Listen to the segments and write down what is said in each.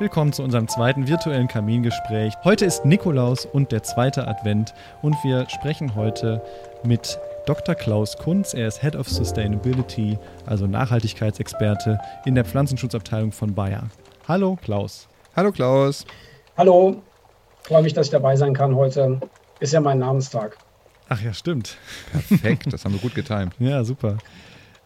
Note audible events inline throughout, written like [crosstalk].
Willkommen zu unserem zweiten virtuellen Kamingespräch. Heute ist Nikolaus und der zweite Advent und wir sprechen heute mit Dr. Klaus Kunz. Er ist Head of Sustainability, also Nachhaltigkeitsexperte in der Pflanzenschutzabteilung von Bayer. Hallo Klaus. Hallo Klaus. Hallo. Freue mich, dass ich dabei sein kann heute. Ist ja mein Namenstag. Ach ja, stimmt. Perfekt, das haben wir gut getimt. [laughs] ja, super.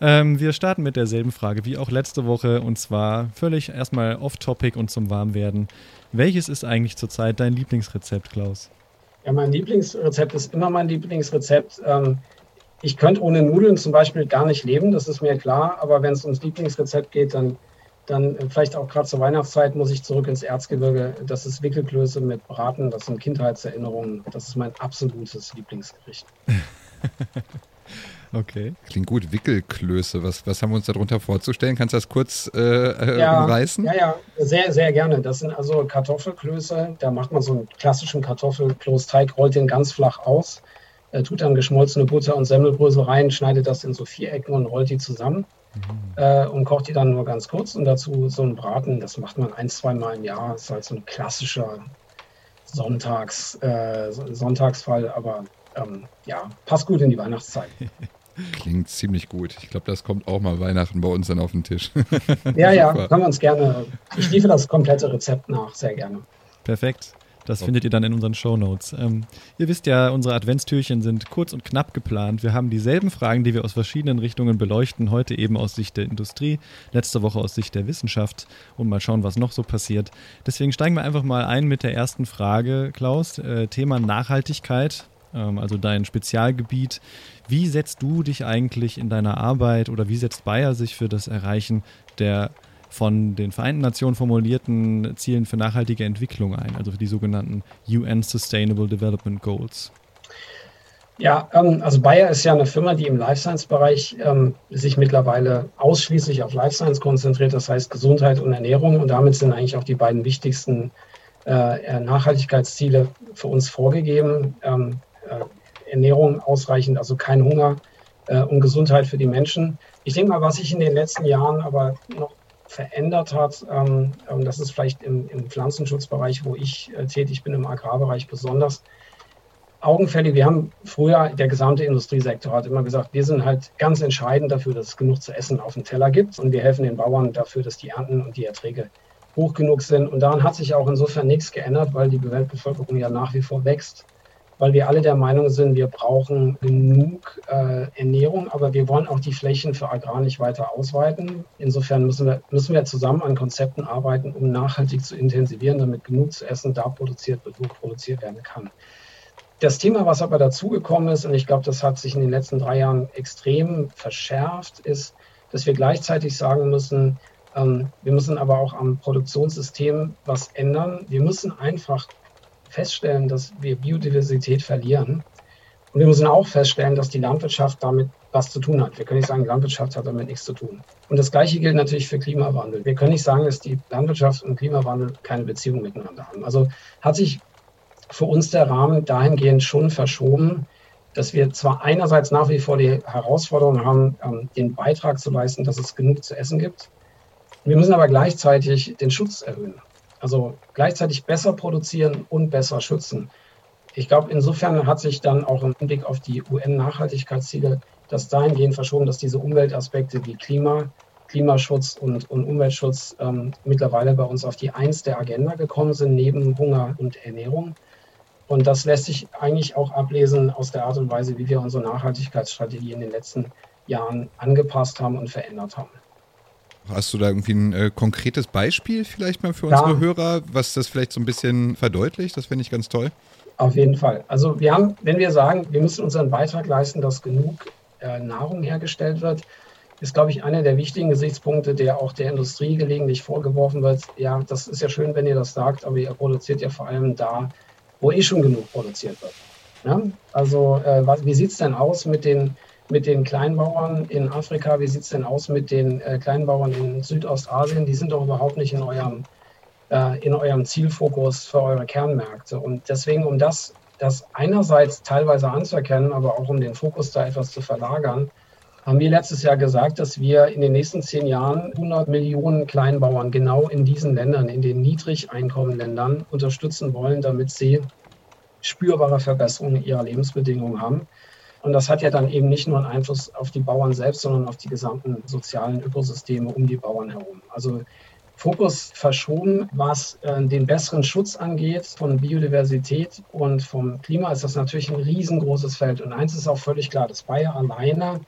Ähm, wir starten mit derselben Frage wie auch letzte Woche und zwar völlig erstmal off-topic und zum Warmwerden. Welches ist eigentlich zurzeit dein Lieblingsrezept, Klaus? Ja, mein Lieblingsrezept ist immer mein Lieblingsrezept. Ähm, ich könnte ohne Nudeln zum Beispiel gar nicht leben, das ist mir klar, aber wenn es ums Lieblingsrezept geht, dann, dann vielleicht auch gerade zur Weihnachtszeit muss ich zurück ins Erzgebirge. Das ist Wickelklöße mit Braten, das sind Kindheitserinnerungen. Das ist mein absolutes Lieblingsgericht. [laughs] Okay. Klingt gut. Wickelklöße. Was, was haben wir uns darunter vorzustellen? Kannst du das kurz äh, äh, ja, umreißen? Ja, ja, sehr, sehr gerne. Das sind also Kartoffelklöße. Da macht man so einen klassischen Kartoffelkloßteig, rollt den ganz flach aus, äh, tut dann geschmolzene Butter und Semmelbrösel rein, schneidet das in so Vierecken und rollt die zusammen. Mhm. Äh, und kocht die dann nur ganz kurz und dazu so einen Braten, das macht man ein, zwei Mal im Jahr. Das ist halt so ein klassischer Sonntags, äh, Sonntagsfall, aber ähm, ja, passt gut in die Weihnachtszeit. [laughs] Klingt ziemlich gut. Ich glaube, das kommt auch mal Weihnachten bei uns dann auf den Tisch. [laughs] ja, ja, können wir uns gerne. Ich liefere das komplette Rezept nach, sehr gerne. Perfekt. Das okay. findet ihr dann in unseren Show Notes. Ähm, ihr wisst ja, unsere Adventstürchen sind kurz und knapp geplant. Wir haben dieselben Fragen, die wir aus verschiedenen Richtungen beleuchten. Heute eben aus Sicht der Industrie, letzte Woche aus Sicht der Wissenschaft und mal schauen, was noch so passiert. Deswegen steigen wir einfach mal ein mit der ersten Frage, Klaus. Äh, Thema Nachhaltigkeit also dein Spezialgebiet. Wie setzt du dich eigentlich in deiner Arbeit oder wie setzt Bayer sich für das Erreichen der von den Vereinten Nationen formulierten Zielen für nachhaltige Entwicklung ein, also für die sogenannten UN Sustainable Development Goals? Ja, ähm, also Bayer ist ja eine Firma, die im Life Science-Bereich ähm, sich mittlerweile ausschließlich auf Life Science konzentriert, das heißt Gesundheit und Ernährung. Und damit sind eigentlich auch die beiden wichtigsten äh, Nachhaltigkeitsziele für uns vorgegeben. Ähm, äh, Ernährung ausreichend, also kein Hunger äh, und Gesundheit für die Menschen. Ich denke mal, was sich in den letzten Jahren aber noch verändert hat, ähm, ähm, das ist vielleicht im, im Pflanzenschutzbereich, wo ich äh, tätig bin, im Agrarbereich besonders augenfällig. Wir haben früher, der gesamte Industriesektor hat immer gesagt, wir sind halt ganz entscheidend dafür, dass es genug zu essen auf dem Teller gibt und wir helfen den Bauern dafür, dass die Ernten und die Erträge hoch genug sind. Und daran hat sich auch insofern nichts geändert, weil die Weltbevölkerung ja nach wie vor wächst weil wir alle der Meinung sind, wir brauchen genug äh, Ernährung, aber wir wollen auch die Flächen für Agrar nicht weiter ausweiten. Insofern müssen wir, müssen wir zusammen an Konzepten arbeiten, um nachhaltig zu intensivieren, damit genug zu essen da produziert wird, wo produziert werden kann. Das Thema, was aber dazugekommen ist, und ich glaube, das hat sich in den letzten drei Jahren extrem verschärft, ist, dass wir gleichzeitig sagen müssen, ähm, wir müssen aber auch am Produktionssystem was ändern. Wir müssen einfach feststellen, dass wir Biodiversität verlieren. Und wir müssen auch feststellen, dass die Landwirtschaft damit was zu tun hat. Wir können nicht sagen, Landwirtschaft hat damit nichts zu tun. Und das Gleiche gilt natürlich für Klimawandel. Wir können nicht sagen, dass die Landwirtschaft und Klimawandel keine Beziehung miteinander haben. Also hat sich für uns der Rahmen dahingehend schon verschoben, dass wir zwar einerseits nach wie vor die Herausforderung haben, ähm, den Beitrag zu leisten, dass es genug zu essen gibt. Wir müssen aber gleichzeitig den Schutz erhöhen. Also gleichzeitig besser produzieren und besser schützen. Ich glaube, insofern hat sich dann auch im Blick auf die UN-Nachhaltigkeitsziele das dahingehend verschoben, dass diese Umweltaspekte wie Klima, Klimaschutz und, und Umweltschutz ähm, mittlerweile bei uns auf die Eins der Agenda gekommen sind, neben Hunger und Ernährung. Und das lässt sich eigentlich auch ablesen aus der Art und Weise, wie wir unsere Nachhaltigkeitsstrategie in den letzten Jahren angepasst haben und verändert haben. Hast du da irgendwie ein äh, konkretes Beispiel vielleicht mal für unsere ja. Hörer, was das vielleicht so ein bisschen verdeutlicht? Das finde ich ganz toll. Auf jeden Fall. Also wir haben, wenn wir sagen, wir müssen unseren Beitrag leisten, dass genug äh, Nahrung hergestellt wird, ist, glaube ich, einer der wichtigen Gesichtspunkte, der auch der Industrie gelegentlich vorgeworfen wird. Ja, das ist ja schön, wenn ihr das sagt, aber ihr produziert ja vor allem da, wo eh schon genug produziert wird. Ja? Also äh, was, wie sieht es denn aus mit den mit den Kleinbauern in Afrika? Wie sieht es denn aus mit den äh, Kleinbauern in Südostasien? Die sind doch überhaupt nicht in eurem, äh, in eurem Zielfokus für eure Kernmärkte. Und deswegen, um das, das einerseits teilweise anzuerkennen, aber auch um den Fokus da etwas zu verlagern, haben wir letztes Jahr gesagt, dass wir in den nächsten zehn Jahren 100 Millionen Kleinbauern genau in diesen Ländern, in den Niedrigeinkommenländern unterstützen wollen, damit sie spürbare Verbesserungen ihrer Lebensbedingungen haben. Und das hat ja dann eben nicht nur einen Einfluss auf die Bauern selbst, sondern auf die gesamten sozialen Ökosysteme um die Bauern herum. Also Fokus verschoben, was äh, den besseren Schutz angeht von Biodiversität und vom Klima, ist das natürlich ein riesengroßes Feld. Und eins ist auch völlig klar, dass Bayer alleine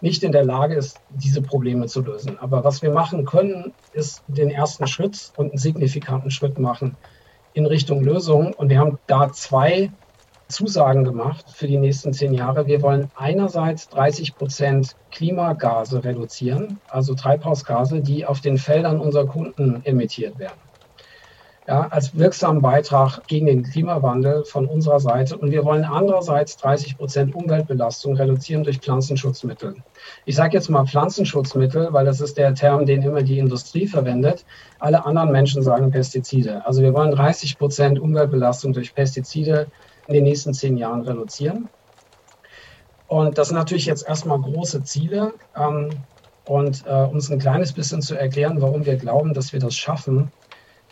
nicht in der Lage ist, diese Probleme zu lösen. Aber was wir machen können, ist den ersten Schritt und einen signifikanten Schritt machen in Richtung Lösung. Und wir haben da zwei Zusagen gemacht für die nächsten zehn Jahre. Wir wollen einerseits 30 Prozent Klimagase reduzieren, also Treibhausgase, die auf den Feldern unserer Kunden emittiert werden. Ja, als wirksamen Beitrag gegen den Klimawandel von unserer Seite. Und wir wollen andererseits 30 Prozent Umweltbelastung reduzieren durch Pflanzenschutzmittel. Ich sage jetzt mal Pflanzenschutzmittel, weil das ist der Term, den immer die Industrie verwendet. Alle anderen Menschen sagen Pestizide. Also wir wollen 30 Prozent Umweltbelastung durch Pestizide in den nächsten zehn Jahren reduzieren. Und das sind natürlich jetzt erstmal große Ziele. Ähm, und äh, um es ein kleines bisschen zu erklären, warum wir glauben, dass wir das schaffen.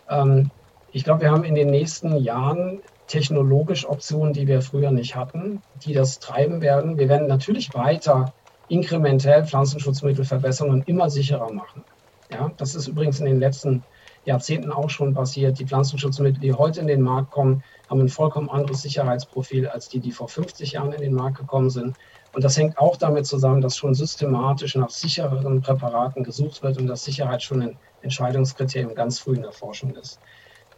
Ähm, ich glaube, wir haben in den nächsten Jahren technologisch Optionen, die wir früher nicht hatten, die das treiben werden. Wir werden natürlich weiter inkrementell Pflanzenschutzmittel verbessern und immer sicherer machen. Ja, das ist übrigens in den letzten Jahrzehnten auch schon passiert. Die Pflanzenschutzmittel, die heute in den Markt kommen, haben ein vollkommen anderes Sicherheitsprofil als die, die vor 50 Jahren in den Markt gekommen sind. Und das hängt auch damit zusammen, dass schon systematisch nach sichereren Präparaten gesucht wird und dass Sicherheit schon ein Entscheidungskriterium ganz früh in der Forschung ist.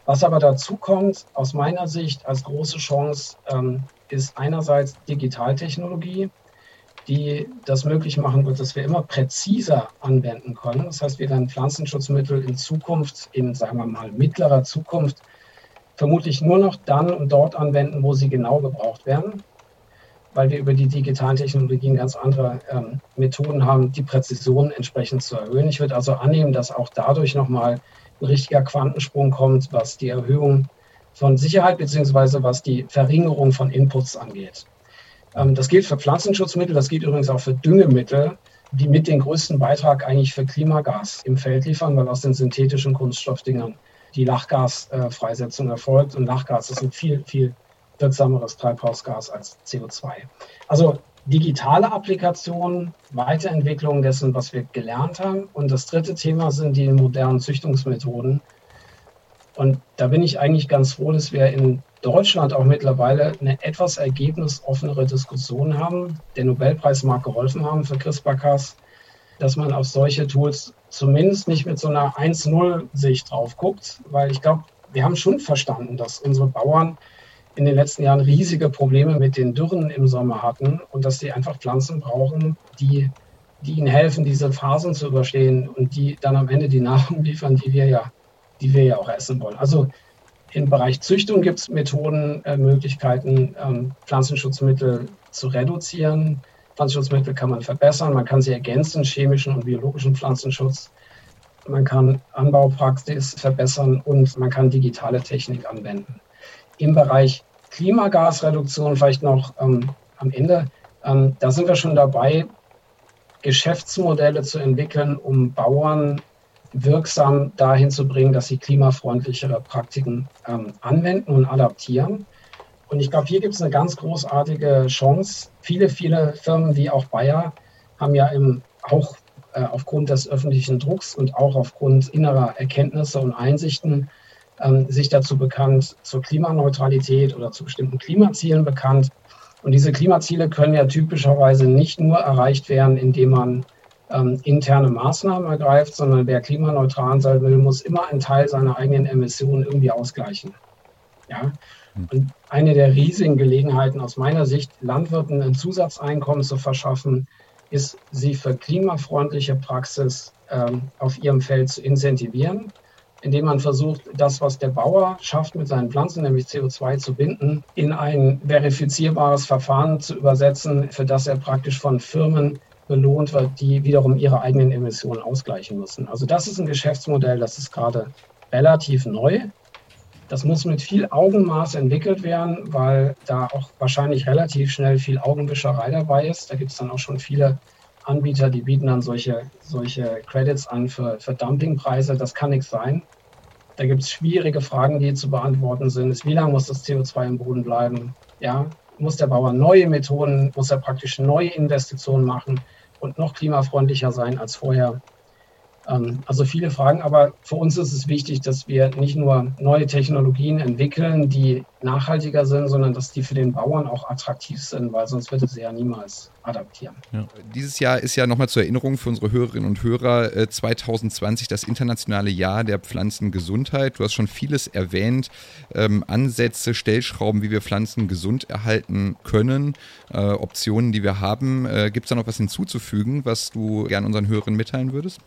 Was aber dazu kommt, aus meiner Sicht als große Chance, ähm, ist einerseits Digitaltechnologie die das möglich machen wird, dass wir immer präziser anwenden können. Das heißt, wir werden Pflanzenschutzmittel in Zukunft, in sagen wir mal mittlerer Zukunft, vermutlich nur noch dann und dort anwenden, wo sie genau gebraucht werden, weil wir über die digitalen Technologien ganz andere ähm, Methoden haben, die Präzision entsprechend zu erhöhen. Ich würde also annehmen, dass auch dadurch nochmal ein richtiger Quantensprung kommt, was die Erhöhung von Sicherheit bzw. was die Verringerung von Inputs angeht. Ähm, das gilt für Pflanzenschutzmittel, das gilt übrigens auch für Düngemittel, die mit den größten Beitrag eigentlich für Klimagas im Feld liefern, weil aus den synthetischen Kunststoffdingern die Lachgasfreisetzung erfolgt. Und Lachgas ist ein viel, viel wirksameres Treibhausgas als CO2. Also digitale Applikationen, Weiterentwicklung dessen, was wir gelernt haben. Und das dritte Thema sind die modernen Züchtungsmethoden. Und da bin ich eigentlich ganz froh, dass wir in Deutschland auch mittlerweile eine etwas ergebnisoffenere Diskussion haben. Der Nobelpreis mag geholfen haben für CRISPR-Cas, dass man auf solche Tools zumindest nicht mit so einer 1-0-Sicht drauf guckt, weil ich glaube, wir haben schon verstanden, dass unsere Bauern in den letzten Jahren riesige Probleme mit den Dürren im Sommer hatten und dass sie einfach Pflanzen brauchen, die, die ihnen helfen, diese Phasen zu überstehen und die dann am Ende die Nahrung [laughs] liefern, die wir ja, die wir ja auch essen wollen. Also im Bereich Züchtung gibt es Methoden, äh, Möglichkeiten, ähm, Pflanzenschutzmittel zu reduzieren. Pflanzenschutzmittel kann man verbessern, man kann sie ergänzen, chemischen und biologischen Pflanzenschutz. Man kann Anbaupraxis verbessern und man kann digitale Technik anwenden. Im Bereich Klimagasreduktion vielleicht noch ähm, am Ende, ähm, da sind wir schon dabei, Geschäftsmodelle zu entwickeln, um Bauern wirksam dahin zu bringen, dass sie klimafreundlichere Praktiken ähm, anwenden und adaptieren. Und ich glaube, hier gibt es eine ganz großartige Chance. Viele, viele Firmen wie auch Bayer haben ja im, auch äh, aufgrund des öffentlichen Drucks und auch aufgrund innerer Erkenntnisse und Einsichten ähm, sich dazu bekannt, zur Klimaneutralität oder zu bestimmten Klimazielen bekannt. Und diese Klimaziele können ja typischerweise nicht nur erreicht werden, indem man ähm, interne Maßnahmen ergreift, sondern wer klimaneutral sein will, muss immer einen Teil seiner eigenen Emissionen irgendwie ausgleichen. Ja? Hm. Und eine der riesigen Gelegenheiten aus meiner Sicht, Landwirten ein Zusatzeinkommen zu verschaffen, ist, sie für klimafreundliche Praxis ähm, auf ihrem Feld zu incentivieren, indem man versucht, das, was der Bauer schafft mit seinen Pflanzen, nämlich CO2 zu binden, in ein verifizierbares Verfahren zu übersetzen, für das er praktisch von Firmen belohnt wird, die wiederum ihre eigenen Emissionen ausgleichen müssen. Also das ist ein Geschäftsmodell, das ist gerade relativ neu. Das muss mit viel Augenmaß entwickelt werden, weil da auch wahrscheinlich relativ schnell viel Augenwischerei dabei ist. Da gibt es dann auch schon viele Anbieter, die bieten dann solche, solche Credits an für, für Dumpingpreise. Das kann nichts sein. Da gibt es schwierige Fragen, die zu beantworten sind. Wie lange muss das CO2 im Boden bleiben? Ja, muss der Bauer neue Methoden, muss er praktisch neue Investitionen machen und noch klimafreundlicher sein als vorher? Ähm, also viele Fragen, aber für uns ist es wichtig, dass wir nicht nur neue Technologien entwickeln, die nachhaltiger sind, sondern dass die für den Bauern auch attraktiv sind, weil sonst wird es ja niemals adaptieren. Ja. Dieses Jahr ist ja nochmal zur Erinnerung für unsere Hörerinnen und Hörer äh, 2020 das internationale Jahr der Pflanzengesundheit. Du hast schon vieles erwähnt, ähm, Ansätze, Stellschrauben, wie wir Pflanzen gesund erhalten können, äh, Optionen, die wir haben. Äh, Gibt es da noch was hinzuzufügen, was du gerne unseren Hörern mitteilen würdest?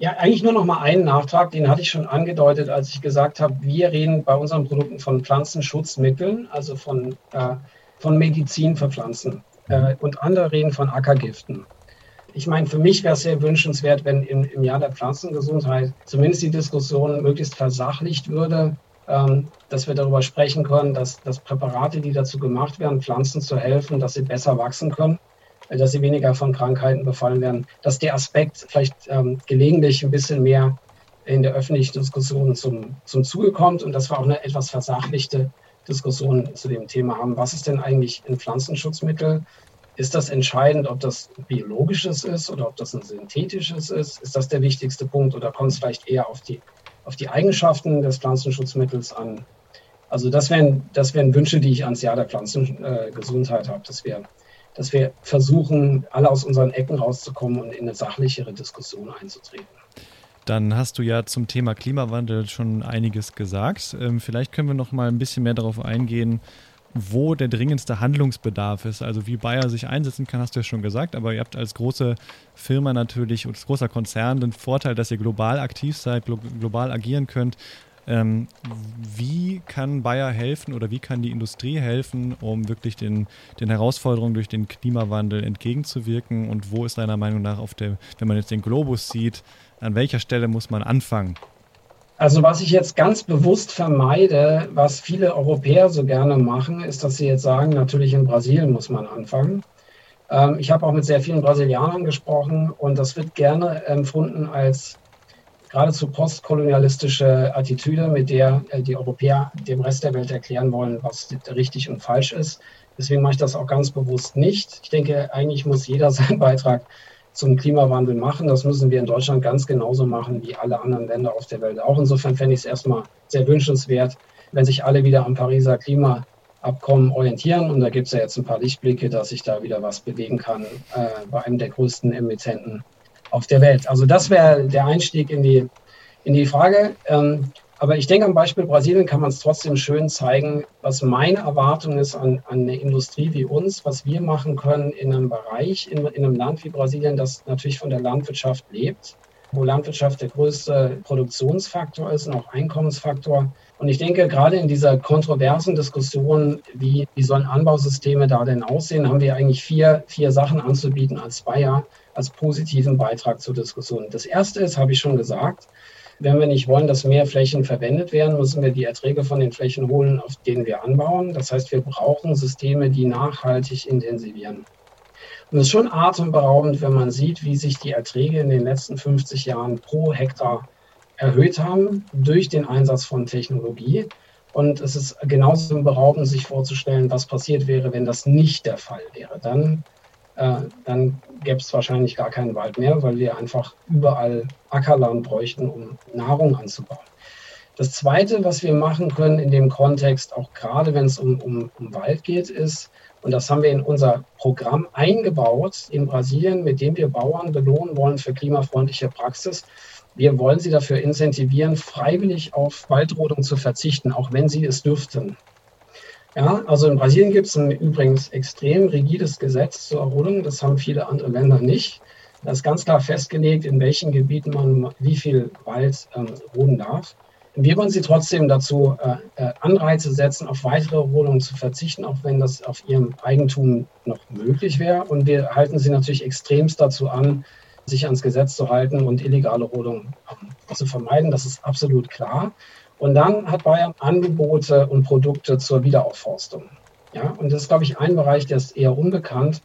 Ja, eigentlich nur noch mal einen Nachtrag, den hatte ich schon angedeutet, als ich gesagt habe, wir reden bei unseren Produkten von Pflanzenschutzmitteln, also von, äh, von Medizin für Pflanzen. Äh, und andere reden von Ackergiften. Ich meine, für mich wäre es sehr wünschenswert, wenn im, im Jahr der Pflanzengesundheit zumindest die Diskussion möglichst versachlicht würde, ähm, dass wir darüber sprechen können, dass, dass Präparate, die dazu gemacht werden, Pflanzen zu helfen, dass sie besser wachsen können dass sie weniger von Krankheiten befallen werden, dass der Aspekt vielleicht ähm, gelegentlich ein bisschen mehr in der öffentlichen Diskussion zum, zum Zuge kommt und dass wir auch eine etwas versachlichte Diskussion zu dem Thema haben. Was ist denn eigentlich ein Pflanzenschutzmittel? Ist das entscheidend, ob das biologisches ist oder ob das ein synthetisches ist? Ist das der wichtigste Punkt oder kommt es vielleicht eher auf die, auf die Eigenschaften des Pflanzenschutzmittels an? Also das wären, das wären Wünsche, die ich ans Jahr der Pflanzengesundheit habe, dass wir dass wir versuchen, alle aus unseren Ecken rauszukommen und in eine sachlichere Diskussion einzutreten. Dann hast du ja zum Thema Klimawandel schon einiges gesagt. Ähm, vielleicht können wir noch mal ein bisschen mehr darauf eingehen, wo der dringendste Handlungsbedarf ist. Also wie Bayer sich einsetzen kann, hast du ja schon gesagt, aber ihr habt als große Firma natürlich und als großer Konzern den Vorteil, dass ihr global aktiv seid, global agieren könnt. Ähm, wie kann Bayer helfen oder wie kann die Industrie helfen, um wirklich den, den Herausforderungen durch den Klimawandel entgegenzuwirken? Und wo ist deiner Meinung nach auf der, wenn man jetzt den Globus sieht, an welcher Stelle muss man anfangen? Also was ich jetzt ganz bewusst vermeide, was viele Europäer so gerne machen, ist, dass sie jetzt sagen, natürlich in Brasilien muss man anfangen. Ähm, ich habe auch mit sehr vielen Brasilianern gesprochen und das wird gerne empfunden als geradezu postkolonialistische Attitüde, mit der äh, die Europäer dem Rest der Welt erklären wollen, was richtig und falsch ist. Deswegen mache ich das auch ganz bewusst nicht. Ich denke, eigentlich muss jeder [laughs] seinen Beitrag zum Klimawandel machen. Das müssen wir in Deutschland ganz genauso machen wie alle anderen Länder auf der Welt auch. Insofern fände ich es erstmal sehr wünschenswert, wenn sich alle wieder am Pariser Klimaabkommen orientieren. Und da gibt es ja jetzt ein paar Lichtblicke, dass sich da wieder was bewegen kann äh, bei einem der größten Emittenten auf der Welt. Also das wäre der Einstieg in die, in die Frage. Ähm, aber ich denke, am Beispiel Brasilien kann man es trotzdem schön zeigen, was meine Erwartung ist an, an eine Industrie wie uns, was wir machen können in einem Bereich, in, in einem Land wie Brasilien, das natürlich von der Landwirtschaft lebt, wo Landwirtschaft der größte Produktionsfaktor ist und auch Einkommensfaktor. Und ich denke, gerade in dieser kontroversen Diskussion, wie, wie sollen Anbausysteme da denn aussehen, haben wir eigentlich vier, vier Sachen anzubieten als Bayer als positiven Beitrag zur Diskussion. Das erste ist, habe ich schon gesagt, wenn wir nicht wollen, dass mehr Flächen verwendet werden, müssen wir die Erträge von den Flächen holen, auf denen wir anbauen. Das heißt, wir brauchen Systeme, die nachhaltig intensivieren. Und es ist schon atemberaubend, wenn man sieht, wie sich die Erträge in den letzten 50 Jahren pro Hektar erhöht haben durch den Einsatz von Technologie. Und es ist genauso beraubend, sich vorzustellen, was passiert wäre, wenn das nicht der Fall wäre. Dann äh, dann gäbe es wahrscheinlich gar keinen Wald mehr, weil wir einfach überall Ackerland bräuchten, um Nahrung anzubauen. Das Zweite, was wir machen können in dem Kontext, auch gerade wenn es um, um, um Wald geht, ist, und das haben wir in unser Programm eingebaut in Brasilien, mit dem wir Bauern belohnen wollen für klimafreundliche Praxis. Wir wollen sie dafür incentivieren, freiwillig auf Waldrodung zu verzichten, auch wenn sie es dürften. Ja, also in Brasilien gibt es ein übrigens extrem rigides Gesetz zur Rodung. Das haben viele andere Länder nicht. Da ist ganz klar festgelegt, in welchen Gebieten man wie viel Wald ähm, roden darf. Wir wollen sie trotzdem dazu äh, äh, Anreize setzen, auf weitere Rodungen zu verzichten, auch wenn das auf ihrem Eigentum noch möglich wäre. Und wir halten sie natürlich extremst dazu an, sich ans Gesetz zu halten und illegale Rodungen ähm, zu vermeiden. Das ist absolut klar. Und dann hat Bayern Angebote und Produkte zur Wiederaufforstung. Ja, und das ist, glaube ich, ein Bereich, der ist eher unbekannt.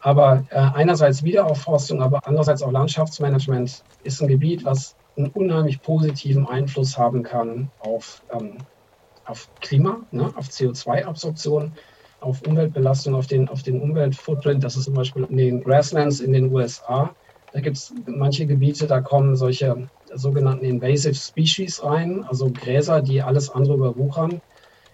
Aber äh, einerseits Wiederaufforstung, aber andererseits auch Landschaftsmanagement ist ein Gebiet, was einen unheimlich positiven Einfluss haben kann auf, ähm, auf Klima, ne, auf CO2-Absorption, auf Umweltbelastung, auf den, auf den Umweltfootprint. Das ist zum Beispiel in den Grasslands in den USA. Da gibt es manche Gebiete, da kommen solche sogenannten Invasive Species rein, also Gräser, die alles andere überwuchern.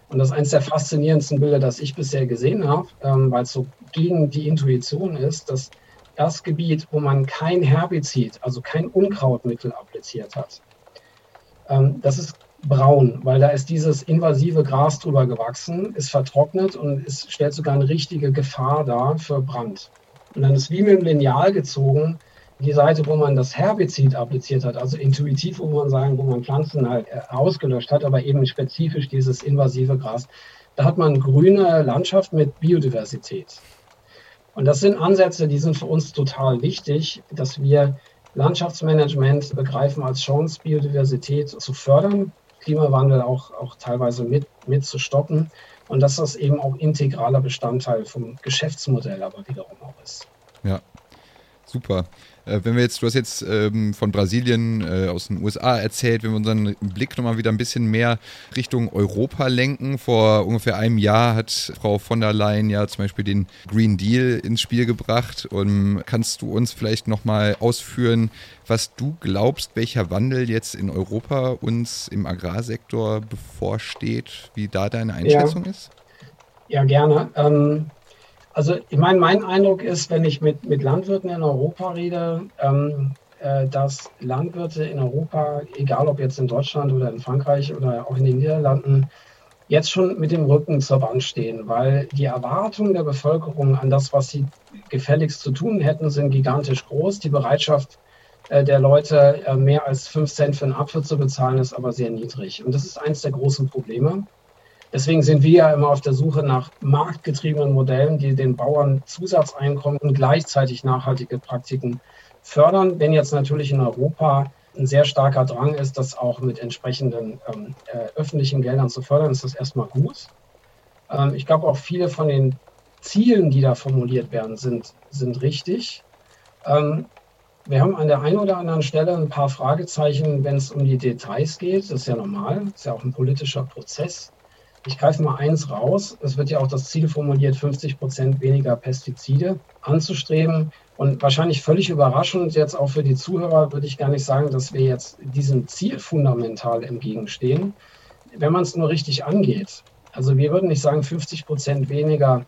Und das ist eines der faszinierendsten Bilder, das ich bisher gesehen habe, ähm, weil es so gegen die Intuition ist, dass das Gebiet, wo man kein Herbizid, also kein Unkrautmittel appliziert hat, ähm, das ist braun, weil da ist dieses invasive Gras drüber gewachsen, ist vertrocknet und es stellt sogar eine richtige Gefahr dar für Brand. Und dann ist wie mit dem Lineal gezogen, die Seite, wo man das Herbizid appliziert hat, also intuitiv, wo man sagen, wo man Pflanzen halt äh, ausgelöscht hat, aber eben spezifisch dieses invasive Gras, da hat man grüne Landschaft mit Biodiversität. Und das sind Ansätze, die sind für uns total wichtig, dass wir Landschaftsmanagement begreifen als Chance, Biodiversität zu fördern, Klimawandel auch, auch teilweise mit, mit zu stoppen und dass das eben auch integraler Bestandteil vom Geschäftsmodell aber wiederum auch ist. Ja, super. Äh, wenn wir jetzt, du hast jetzt ähm, von Brasilien äh, aus den USA erzählt, wenn wir unseren Blick nochmal wieder ein bisschen mehr Richtung Europa lenken. Vor ungefähr einem Jahr hat Frau von der Leyen ja zum Beispiel den Green Deal ins Spiel gebracht. Und kannst du uns vielleicht nochmal ausführen, was du glaubst, welcher Wandel jetzt in Europa uns im Agrarsektor bevorsteht, wie da deine Einschätzung ja. ist? Ja, gerne. Ähm also ich meine, mein Eindruck ist, wenn ich mit, mit Landwirten in Europa rede, ähm, äh, dass Landwirte in Europa, egal ob jetzt in Deutschland oder in Frankreich oder auch in den Niederlanden, jetzt schon mit dem Rücken zur Wand stehen, weil die Erwartungen der Bevölkerung an das, was sie gefälligst zu tun hätten, sind gigantisch groß. Die Bereitschaft äh, der Leute, äh, mehr als 5 Cent für einen Apfel zu bezahlen, ist aber sehr niedrig. Und das ist eines der großen Probleme. Deswegen sind wir ja immer auf der Suche nach marktgetriebenen Modellen, die den Bauern Zusatzeinkommen und gleichzeitig nachhaltige Praktiken fördern. Wenn jetzt natürlich in Europa ein sehr starker Drang ist, das auch mit entsprechenden ähm, äh, öffentlichen Geldern zu fördern, ist das erstmal gut. Ähm, ich glaube auch viele von den Zielen, die da formuliert werden, sind, sind richtig. Ähm, wir haben an der einen oder anderen Stelle ein paar Fragezeichen, wenn es um die Details geht. Das ist ja normal, das ist ja auch ein politischer Prozess. Ich greife mal eins raus. Es wird ja auch das Ziel formuliert, 50 Prozent weniger Pestizide anzustreben. Und wahrscheinlich völlig überraschend jetzt auch für die Zuhörer würde ich gar nicht sagen, dass wir jetzt diesem Ziel fundamental entgegenstehen, wenn man es nur richtig angeht. Also wir würden nicht sagen 50 Prozent weniger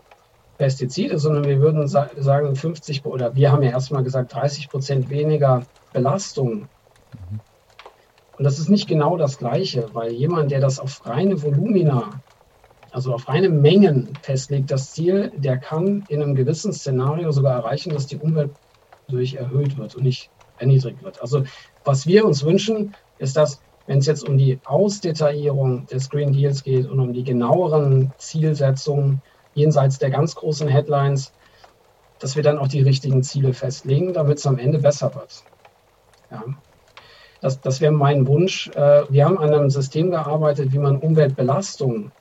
Pestizide, sondern wir würden sagen 50 oder wir haben ja erstmal gesagt 30 Prozent weniger Belastung. Mhm. Und das ist nicht genau das Gleiche, weil jemand, der das auf reine Volumina, also auf reine Mengen festlegt, das Ziel, der kann in einem gewissen Szenario sogar erreichen, dass die Umwelt durch erhöht wird und nicht erniedrigt wird. Also was wir uns wünschen, ist, dass wenn es jetzt um die Ausdetaillierung des Green Deals geht und um die genaueren Zielsetzungen jenseits der ganz großen Headlines, dass wir dann auch die richtigen Ziele festlegen, damit es am Ende besser wird. Ja. Das, das wäre mein Wunsch. Äh, wir haben an einem System gearbeitet, wie man Umweltbelastung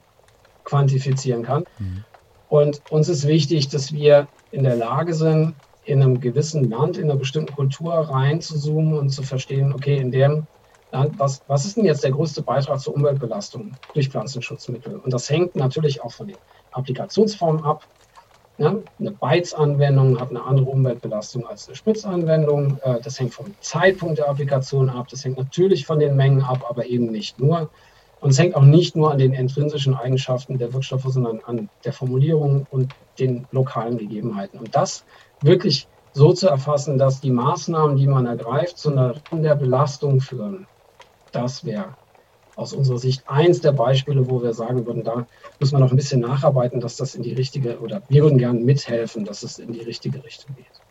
quantifizieren kann. Mhm. Und uns ist wichtig, dass wir in der Lage sind, in einem gewissen Land, in einer bestimmten Kultur reinzuzoomen und zu verstehen, okay, in dem Land, was, was ist denn jetzt der größte Beitrag zur Umweltbelastung durch Pflanzenschutzmittel? Und das hängt natürlich auch von den Applikationsformen ab. Ja, eine Bytes-Anwendung hat eine andere Umweltbelastung als eine Spritzanwendung. Äh, das hängt vom Zeitpunkt der Applikation ab. Das hängt natürlich von den Mengen ab, aber eben nicht nur. Und es hängt auch nicht nur an den intrinsischen Eigenschaften der Wirkstoffe, sondern an der Formulierung und den lokalen Gegebenheiten. Und das wirklich so zu erfassen, dass die Maßnahmen, die man ergreift, zu einer der Belastung führen, das wäre aus unserer Sicht eins der Beispiele, wo wir sagen würden, da muss man noch ein bisschen nacharbeiten, dass das in die richtige, oder wir würden gerne mithelfen, dass es in die richtige Richtung geht.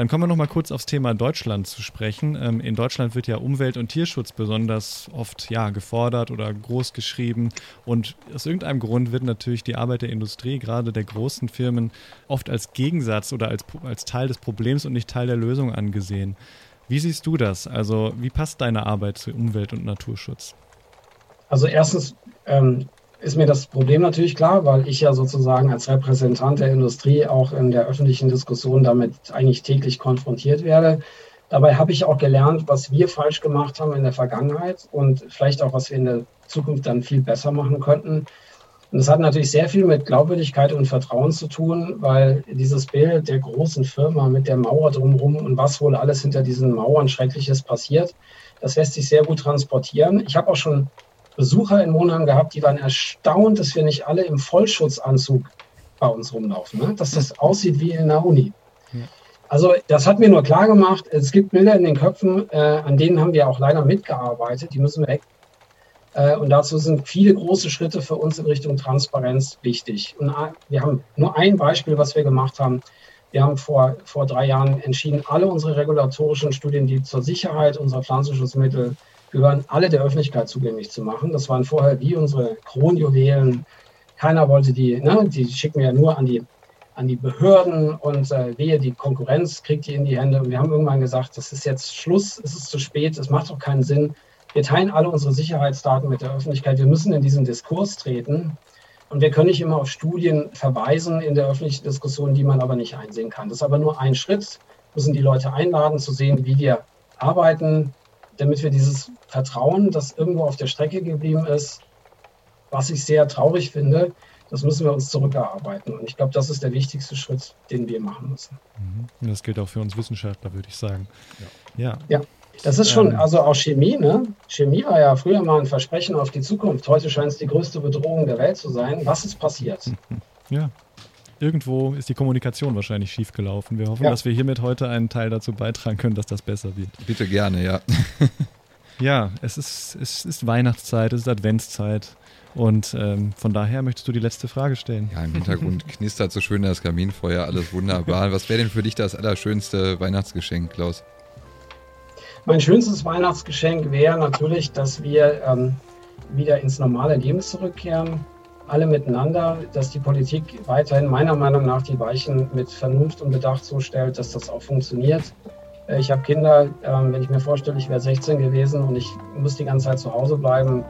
Dann kommen wir noch mal kurz aufs Thema Deutschland zu sprechen. Ähm, in Deutschland wird ja Umwelt- und Tierschutz besonders oft ja, gefordert oder groß geschrieben. Und aus irgendeinem Grund wird natürlich die Arbeit der Industrie, gerade der großen Firmen, oft als Gegensatz oder als, als Teil des Problems und nicht Teil der Lösung angesehen. Wie siehst du das? Also wie passt deine Arbeit zu Umwelt- und Naturschutz? Also erstens, ähm, ist mir das Problem natürlich klar, weil ich ja sozusagen als Repräsentant der Industrie auch in der öffentlichen Diskussion damit eigentlich täglich konfrontiert werde. Dabei habe ich auch gelernt, was wir falsch gemacht haben in der Vergangenheit und vielleicht auch, was wir in der Zukunft dann viel besser machen könnten. Und das hat natürlich sehr viel mit Glaubwürdigkeit und Vertrauen zu tun, weil dieses Bild der großen Firma mit der Mauer drumherum und was wohl alles hinter diesen Mauern Schreckliches passiert, das lässt sich sehr gut transportieren. Ich habe auch schon Besucher in Monheim gehabt, die waren erstaunt, dass wir nicht alle im Vollschutzanzug bei uns rumlaufen, ne? dass das aussieht wie in der Uni. Also das hat mir nur klar gemacht, es gibt Bilder in den Köpfen, äh, an denen haben wir auch leider mitgearbeitet, die müssen weg. Äh, und dazu sind viele große Schritte für uns in Richtung Transparenz wichtig. Und wir haben nur ein Beispiel, was wir gemacht haben. Wir haben vor, vor drei Jahren entschieden, alle unsere regulatorischen Studien, die zur Sicherheit unserer Pflanzenschutzmittel gehören, alle der Öffentlichkeit zugänglich zu machen. Das waren vorher wie unsere Kronjuwelen. Keiner wollte die, ne, die schicken wir ja nur an die an die Behörden und äh, wehe, die Konkurrenz kriegt die in die Hände. Und wir haben irgendwann gesagt, das ist jetzt Schluss, es ist zu spät, es macht doch keinen Sinn. Wir teilen alle unsere Sicherheitsdaten mit der Öffentlichkeit. Wir müssen in diesen Diskurs treten. Und wir können nicht immer auf Studien verweisen in der öffentlichen Diskussion, die man aber nicht einsehen kann. Das ist aber nur ein Schritt. Wir müssen die Leute einladen, zu sehen, wie wir arbeiten, damit wir dieses Vertrauen, das irgendwo auf der Strecke geblieben ist, was ich sehr traurig finde, das müssen wir uns zurückerarbeiten. Und ich glaube, das ist der wichtigste Schritt, den wir machen müssen. Mhm. Das gilt auch für uns Wissenschaftler, würde ich sagen. Ja. ja. ja. Das ist schon, ähm. also auch Chemie, ne? Chemie war ja früher mal ein Versprechen auf die Zukunft. Heute scheint es die größte Bedrohung der Welt zu sein. Was ist passiert? [laughs] Ja. Irgendwo ist die Kommunikation wahrscheinlich schiefgelaufen. Wir hoffen, ja. dass wir hiermit heute einen Teil dazu beitragen können, dass das besser wird. Bitte gerne, ja. [laughs] ja, es ist, es ist Weihnachtszeit, es ist Adventszeit. Und ähm, von daher möchtest du die letzte Frage stellen. Ja, im Hintergrund [laughs] knistert so schön das Kaminfeuer, alles wunderbar. Was wäre denn für dich das allerschönste Weihnachtsgeschenk, Klaus? Mein schönstes Weihnachtsgeschenk wäre natürlich, dass wir ähm, wieder ins normale Leben zurückkehren, alle miteinander, dass die Politik weiterhin meiner Meinung nach die Weichen mit Vernunft und Bedacht so stellt, dass das auch funktioniert. Äh, ich habe Kinder, ähm, wenn ich mir vorstelle, ich wäre 16 gewesen und ich muss die ganze Zeit zu Hause bleiben.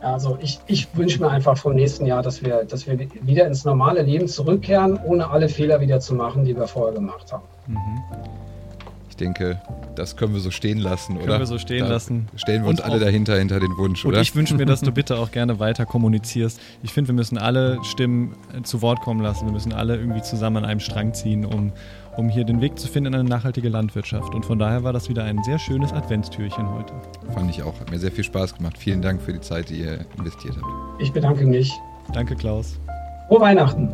Also ich, ich wünsche mir einfach vom nächsten Jahr, dass wir, dass wir wieder ins normale Leben zurückkehren, ohne alle Fehler wieder zu machen, die wir vorher gemacht haben. Mhm. Ich denke, das können wir so stehen lassen, können oder? Können wir so stehen da lassen. Stellen wir uns alle dahinter, hinter den Wunsch, und oder? ich wünsche mir, dass du [laughs] bitte auch gerne weiter kommunizierst. Ich finde, wir müssen alle Stimmen äh, zu Wort kommen lassen. Wir müssen alle irgendwie zusammen an einem Strang ziehen, um um hier den Weg zu finden in eine nachhaltige Landwirtschaft. Und von daher war das wieder ein sehr schönes Adventstürchen heute. Fand ich auch. Hat mir sehr viel Spaß gemacht. Vielen Dank für die Zeit, die ihr investiert habt. Ich bedanke mich. Danke, Klaus. Frohe Weihnachten.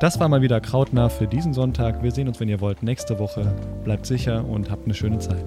Das war mal wieder Krautnah für diesen Sonntag. Wir sehen uns, wenn ihr wollt, nächste Woche. Bleibt sicher und habt eine schöne Zeit.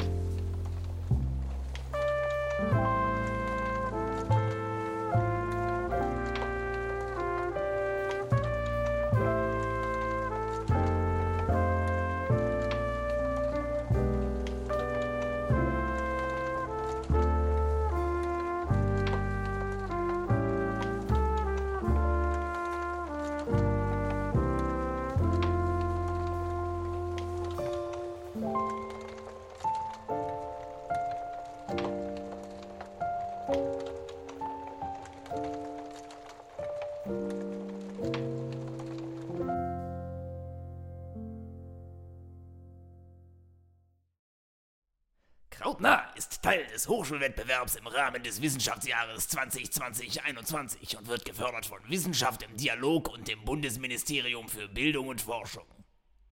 Teil des Hochschulwettbewerbs im Rahmen des Wissenschaftsjahres 2020-21 und wird gefördert von Wissenschaft im Dialog und dem Bundesministerium für Bildung und Forschung.